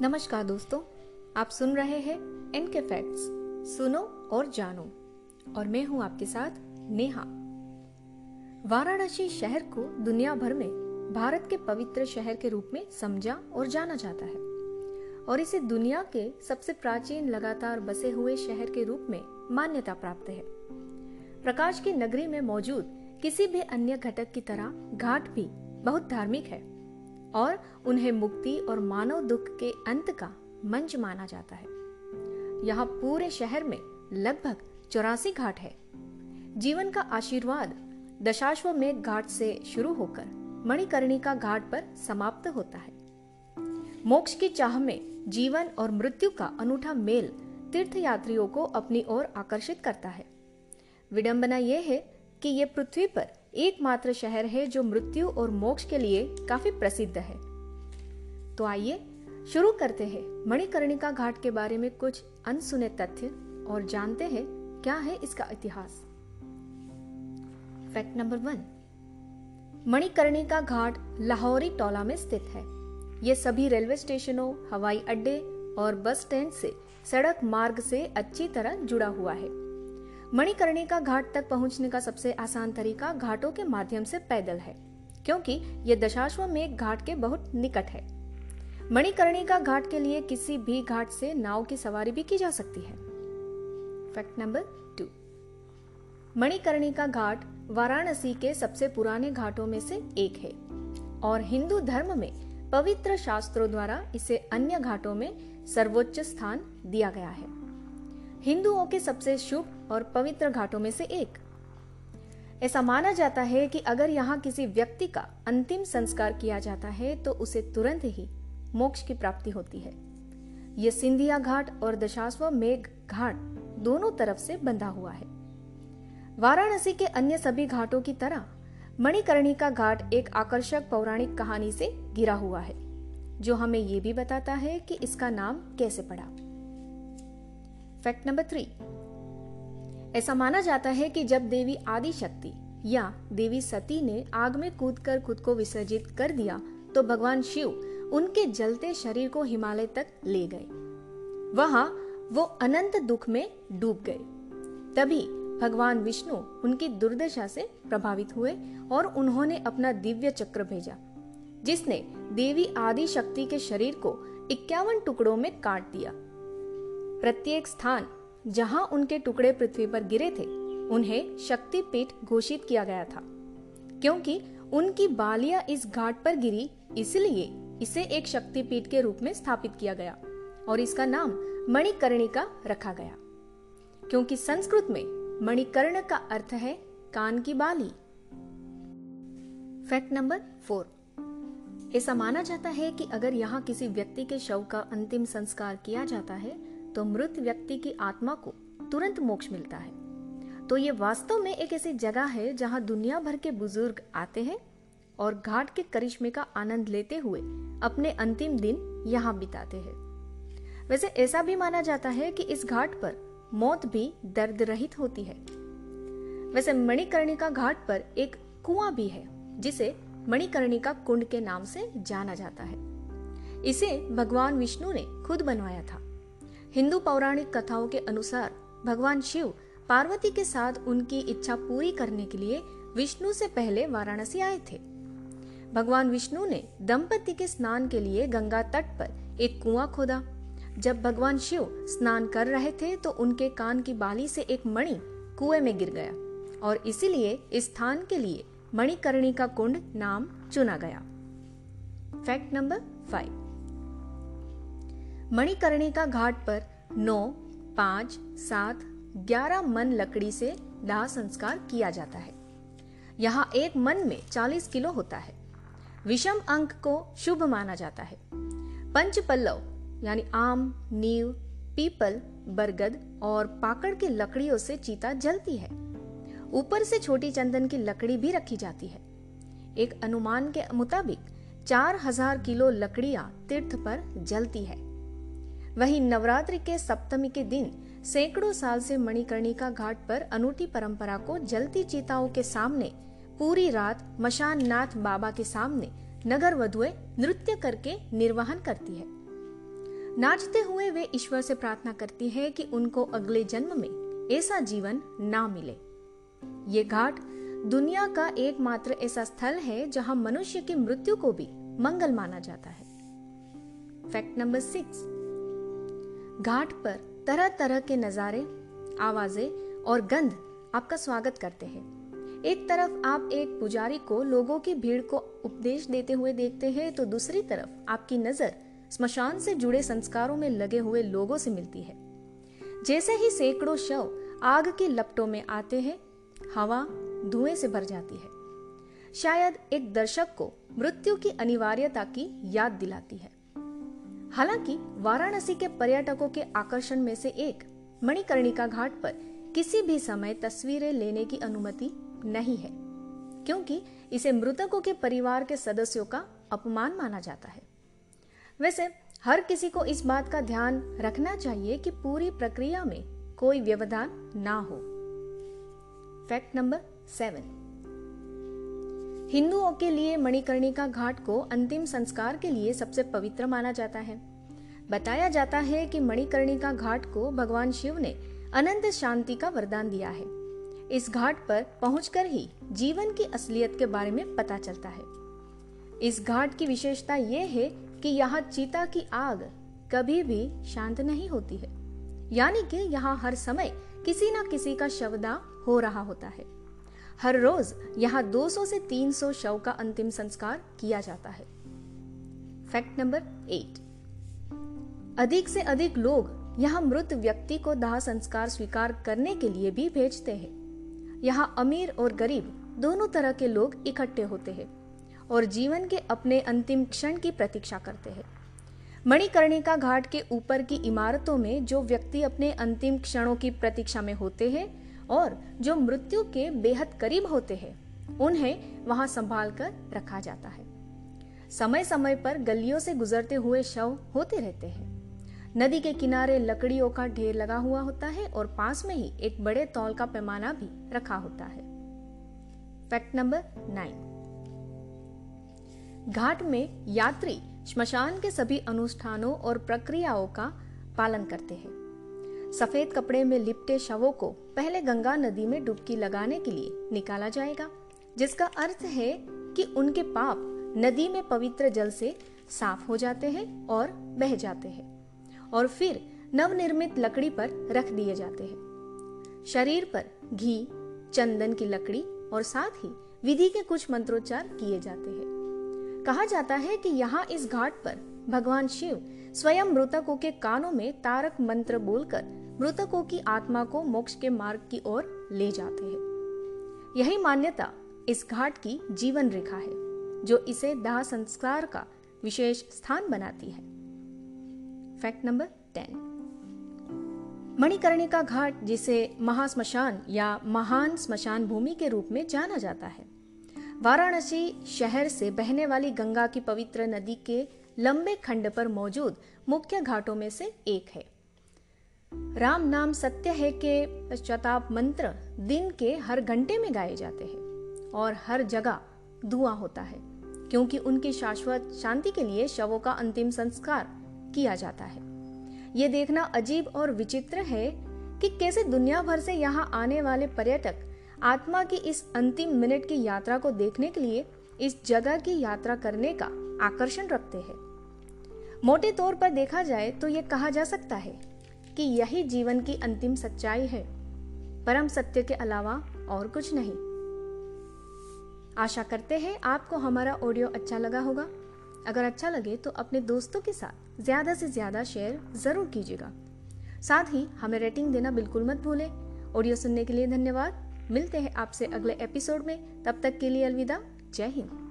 नमस्कार दोस्तों, आप सुन रहे हैं इनके फैक्ट्स सुनो और जानो। और मैं हूँ आपके साथ नेहा। वाराणसी शहर को दुनिया भर में भारत के पवित्र शहर के रूप में समझा और जाना जाता है। और इसे दुनिया के सबसे प्राचीन लगातार बसे हुए शहर के रूप में मान्यता प्राप्त है। प्रकाश की नगरी में मौजूद किसी भी अन्य घटक की तरह घाट भी बहुत धार्मिक है। और उन्हें मुक्ति और मानव दुख के अंत का मंच माना जाता है। यहाँ पूरे शहर में लगभग चौरासी घाट है। जीवन का आशीर्वाद दशाश्वमेध घाट से शुरू होकर मणिकर्णिका घाट पर समाप्त होता है। मोक्ष की चाह में जीवन और मृत्यु का अनूठा मेल तीर्थयात्रियों को अपनी ओर आकर्षित करता है। विडंबना यह है कि ये पृथ्वी पर एकमात्र शहर है जो मृत्यु और मोक्ष के लिए काफ़ी प्रसिद्ध है। तो आइए, शुरू करते हैं मणिकर्णिका घाट के बारे में कुछ अनसुने तथ्य और जानते हैं क्या है इसका इतिहास। Fact number one. Manikarnika Ghat Lahori Tola में स्थित है। ये सभी रेलवे स्टेशनों, हवाई अड्डे और बस स्टैंड से सड़क मार्ग से अच्छी तरह जुड़ा हुआ है। मणिकर्णिका घाट तक पहुँचने का सबसे आसान तरीका घाटों के माध्यम से पैदल है, क्योंकि ये दशाश्वमेघ घाट के बहुत निकट है। मणिकर्णिका घाट के लिए किसी भी घाट से नाव की सवारी भी की जा सकती है। Fact number two. Manikarnika Ghat Varanasi के सबसे पुराने घाटों में से एक है, और हिंदू धर्म में पवित्र शास्त्रों द्वारा इसे अन्य घाटों में सर्वोच्च स्थान दिया गया है। हिंदुओं के सबसे शुभ और पवित्र घाटों में से एक। ऐसा माना जाता है कि अगर यहाँ किसी व्यक्ति का अंतिम संस्कार किया जाता है तो उसे तुरंत ही मोक्ष की प्राप्ति होती है। ये सिंधिया घाट और दशाश्व मेघ घाट दोनों तरफ़ से बंधा हुआ है। वाराणसी के अन्य सभी घाटों की तरह, मणिकर्णिका घाट एक आकर्षक पौराणिक कहानी से घिरा हुआ है, जो हमें ये भी बताता है कि इसका नाम कैसे पड़ा। Fact number three. ऐसा माना जाता है कि जब देवी आदि शक्ति या देवी सती ने आग में कूदकर खुद को विसर्जित कर दिया तो भगवान शिव उनके जलते शरीर को हिमालय तक ले गए। वहाँ वो अनंत दुख में डूब गए। तभी भगवान विष्णु उनकी दुर्दशा से प्रभावित हुए और उन्होंने अपना दिव्य चक्र भेजा, जिसने देवी आदि शक्ति के शरीर को इक्यावन टुकड़ों में काट दिया। प्रत्येक स्थान जहाँ उनके टुकड़े पृथ्वी पर गिरे थे, उन्हें शक्तिपीठ घोषित किया गया था। क्योंकि उनकी बालियाँ इस घाट पर गिरी, इसलिए इसे एक शक्तिपीठ के रूप में स्थापित किया गया और इसका नाम मणिकर्णिका रखा गया। क्योंकि संस्कृत में मणिकर्ण का अर्थ है कान की बाली। Fact number four. ऐसा माना जाता है कि अगर यहाँ किसी व्यक्ति के शव का अंतिम संस्कार किया जाता है तो मृत व्यक्ति की आत्मा को तुरंत मोक्ष मिलता है। तो ये वास्तव में एक ऐसी जगह है जहाँ दुनिया भर के बुज़ुर्ग आते हैं और घाट के करिश्मे का आनंद लेते हुए अपने अंतिम दिन यहाँ बिताते हैं। वैसे ऐसा भी माना जाता है कि इस घाट पर मौत भी दर्द रहित होती है। वैसे मणिकर्णिका घाट पर एक कुआँ भी है, जिसे मणिकर्णिका कुंड के नाम से जाना जाता है। इसे भगवान विष्णु ने खुद बनवाया था। हिंदू पौराणिक कथाओं के अनुसार भगवान शिव पार्वती के साथ उनकी इच्छा पूरी करने के लिए विष्णु से पहले वाराणसी आए थे। भगवान विष्णु ने दंपति के स्नान के लिए गंगा तट पर एक कुआँ खोदा। जब भगवान शिव स्नान कर रहे थे तो उनके कान की बाली से एक मणि कुएँ में गिर गया और इसीलिए इस स्थान के लिए मणिकर्णी का कुंड नाम चुना गया। Fact number five. Manikarnika Ghat पर नौ, पाँच, सात, ग्यारह मन लकड़ी से दाह संस्कार किया जाता है। यहाँ एक मन में चालीस किलो होता है। विषम अंक को शुभ माना जाता है। पंच पल्लव यानी आम, नीव, पीपल, बरगद और पाकड़ की लकड़ियों से चीता जलती है। ऊपर से छोटी चंदन की लकड़ी भी रखी जाती है। एक अनुमान के मुताबिक चार हज़ार किलो लकड़ियाँ तीर्थ पर जलती है। वहीं नवरात्रि के सप्तमी के दिन सैकड़ों साल से मणिकर्णिका घाट पर अनूठी परंपरा को जलती चीताओं के सामने पूरी रात मशान नाथ बाबा के सामने नगर वधुएँ नृत्य करके निर्वहन करती है। नाचते हुए वे ईश्वर से प्रार्थना करती है कि उनको अगले जन्म में ऐसा जीवन ना मिले। ये घाट दुनिया का एकमात्र ऐसा स्थल है जहाँ मनुष्य की मृत्यु को भी मंगल माना जाता है। Fact number six. घाट पर तरह तरह के नजारे, आवाज़ें और गंध आपका स्वागत करते हैं। एक तरफ़ आप एक पुजारी को लोगों की भीड़ को उपदेश देते हुए देखते हैं तो दूसरी तरफ़ आपकी नज़र स्मशान से जुड़े संस्कारों में लगे हुए लोगों से मिलती है। जैसे ही सैकड़ों शव आग की लपटों में आते हैं, हवा धुएँ से भर जाती है। शायद एक दर्शक को मृत्यु की अनिवार्यता की याद दिलाती है। हालाँकि, वाराणसी के पर्यटकों के आकर्षण में से एक, मणिकर्णिका घाट पर किसी भी समय तस्वीरें लेने की अनुमति नहीं है, क्योंकि इसे मृतकों के परिवार के सदस्यों का अपमान माना जाता है। वैसे, हर किसी को इस बात का ध्यान रखना चाहिए कि पूरी प्रक्रिया में कोई व्यवधान ना हो। Fact number seven. हिंदुओं के लिए मणिकर्णिका घाट को अंतिम संस्कार के लिए सबसे पवित्र माना जाता है। बताया जाता है कि मणिकर्णिका घाट को भगवान शिव ने अनंत शांति का वरदान दिया है। इस घाट पर पहुंचकर ही जीवन की असलियत के बारे में पता चलता है। इस घाट की विशेषता यह है कि यहाँ चीता की आग कभी भी शांत नहीं होती है। यानी कि यहाँ हर समय किसी न किसी का शवदा हो रहा होता है। हर रोज यहाँ 200 से 300 शव का अंतिम संस्कार किया जाता है। Fact number eight. अधिक से अधिक लोग यहाँ मृत व्यक्ति को दाह संस्कार स्वीकार करने के लिए भी भेजते हैं। यहाँ अमीर और गरीब दोनों तरह के लोग इकट्ठे होते हैं और जीवन के अपने अंतिम क्षण की प्रतीक्षा करते हैं। मणिकर्णिका घाट के ऊपर की इमारतों में जो व्यक्ति अपने अंतिम क्षणों की प्रतीक्षा में होते हैं और जो मृत्यु के बेहद करीब होते हैं, उन्हें वहाँ संभाल कर रखा जाता है। समय समय पर गलियों से गुजरते हुए शव होते रहते हैं। नदी के किनारे लकड़ियों का ढेर लगा हुआ होता है और पास में ही एक बड़े तौल का पैमाना भी रखा होता है। Fact number nine. घाट में यात्री श्मशान के सभी अनुष्ठानों और प्रक्रियाओं का पालन करते हैं। सफ़ेद कपड़े में लिपटे शवों को पहले गंगा नदी में डुबकी लगाने के लिए निकाला जाएगा, जिसका अर्थ है कि उनके पाप नदी में पवित्र जल से साफ़ हो जाते हैं और बह जाते हैं, और फिर नवनिर्मित लकड़ी पर रख दिए जाते हैं। शरीर पर घी, चंदन की लकड़ी और साथ ही विधि के कुछ मंत्रोच्चार किए जाते हैं। कहा जाता है कि यहाँ इस घाट पर भगवान शिव स्वयं मृतकों के कानों में तारक मंत्र बोलकर मृतकों की आत्मा को मोक्ष के मार्ग की ओर ले जाते हैं। यही मान्यता इस घाट की जीवन रेखा है, जो इसे दाह संस्कार का विशेष स्थान बनाती है। Fact number ten. Manikarnika Ghat, जिसे महाश्मशान या महान स्मशान भूमि के रूप में जाना जाता है, वाराणसी शहर से बहने वाली गंगा की पवित्र नदी के लंबे खंड पर मौजूद मुख्य घाटों में से एक है। राम नाम सत्य है के पश्चाताप मंत्र दिन के हर घंटे में गाए जाते हैं और हर जगह धुआँ होता है, क्योंकि उनकी शाश्वत शांति के लिए शवों का अंतिम संस्कार किया जाता है। ये देखना अजीब और विचित्र है कि कैसे दुनिया भर से यहाँ आने वाले पर्यटक आत्मा की इस अंतिम मिनट की यात्रा को देखने के लिए इस जगह की यात्रा करने का आकर्षण रखते हैं। मोटे तौर पर देखा जाए तो ये कहा जा सकता है कि यही जीवन की अंतिम सच्चाई है। परम सत्य के अलावा और कुछ नहीं। आशा करते हैं आपको हमारा ऑडियो अच्छा लगा होगा। अगर अच्छा लगे तो अपने दोस्तों के साथ ज़्यादा से ज़्यादा शेयर ज़रूर कीजिएगा। साथ ही हमें रेटिंग देना बिल्कुल मत भूलें। ऑडियो सुनने के लिए धन्यवाद। मिलते हैं आपसे अगले एपिसोड में। तब तक के लिए अलविदा। जय हिंद।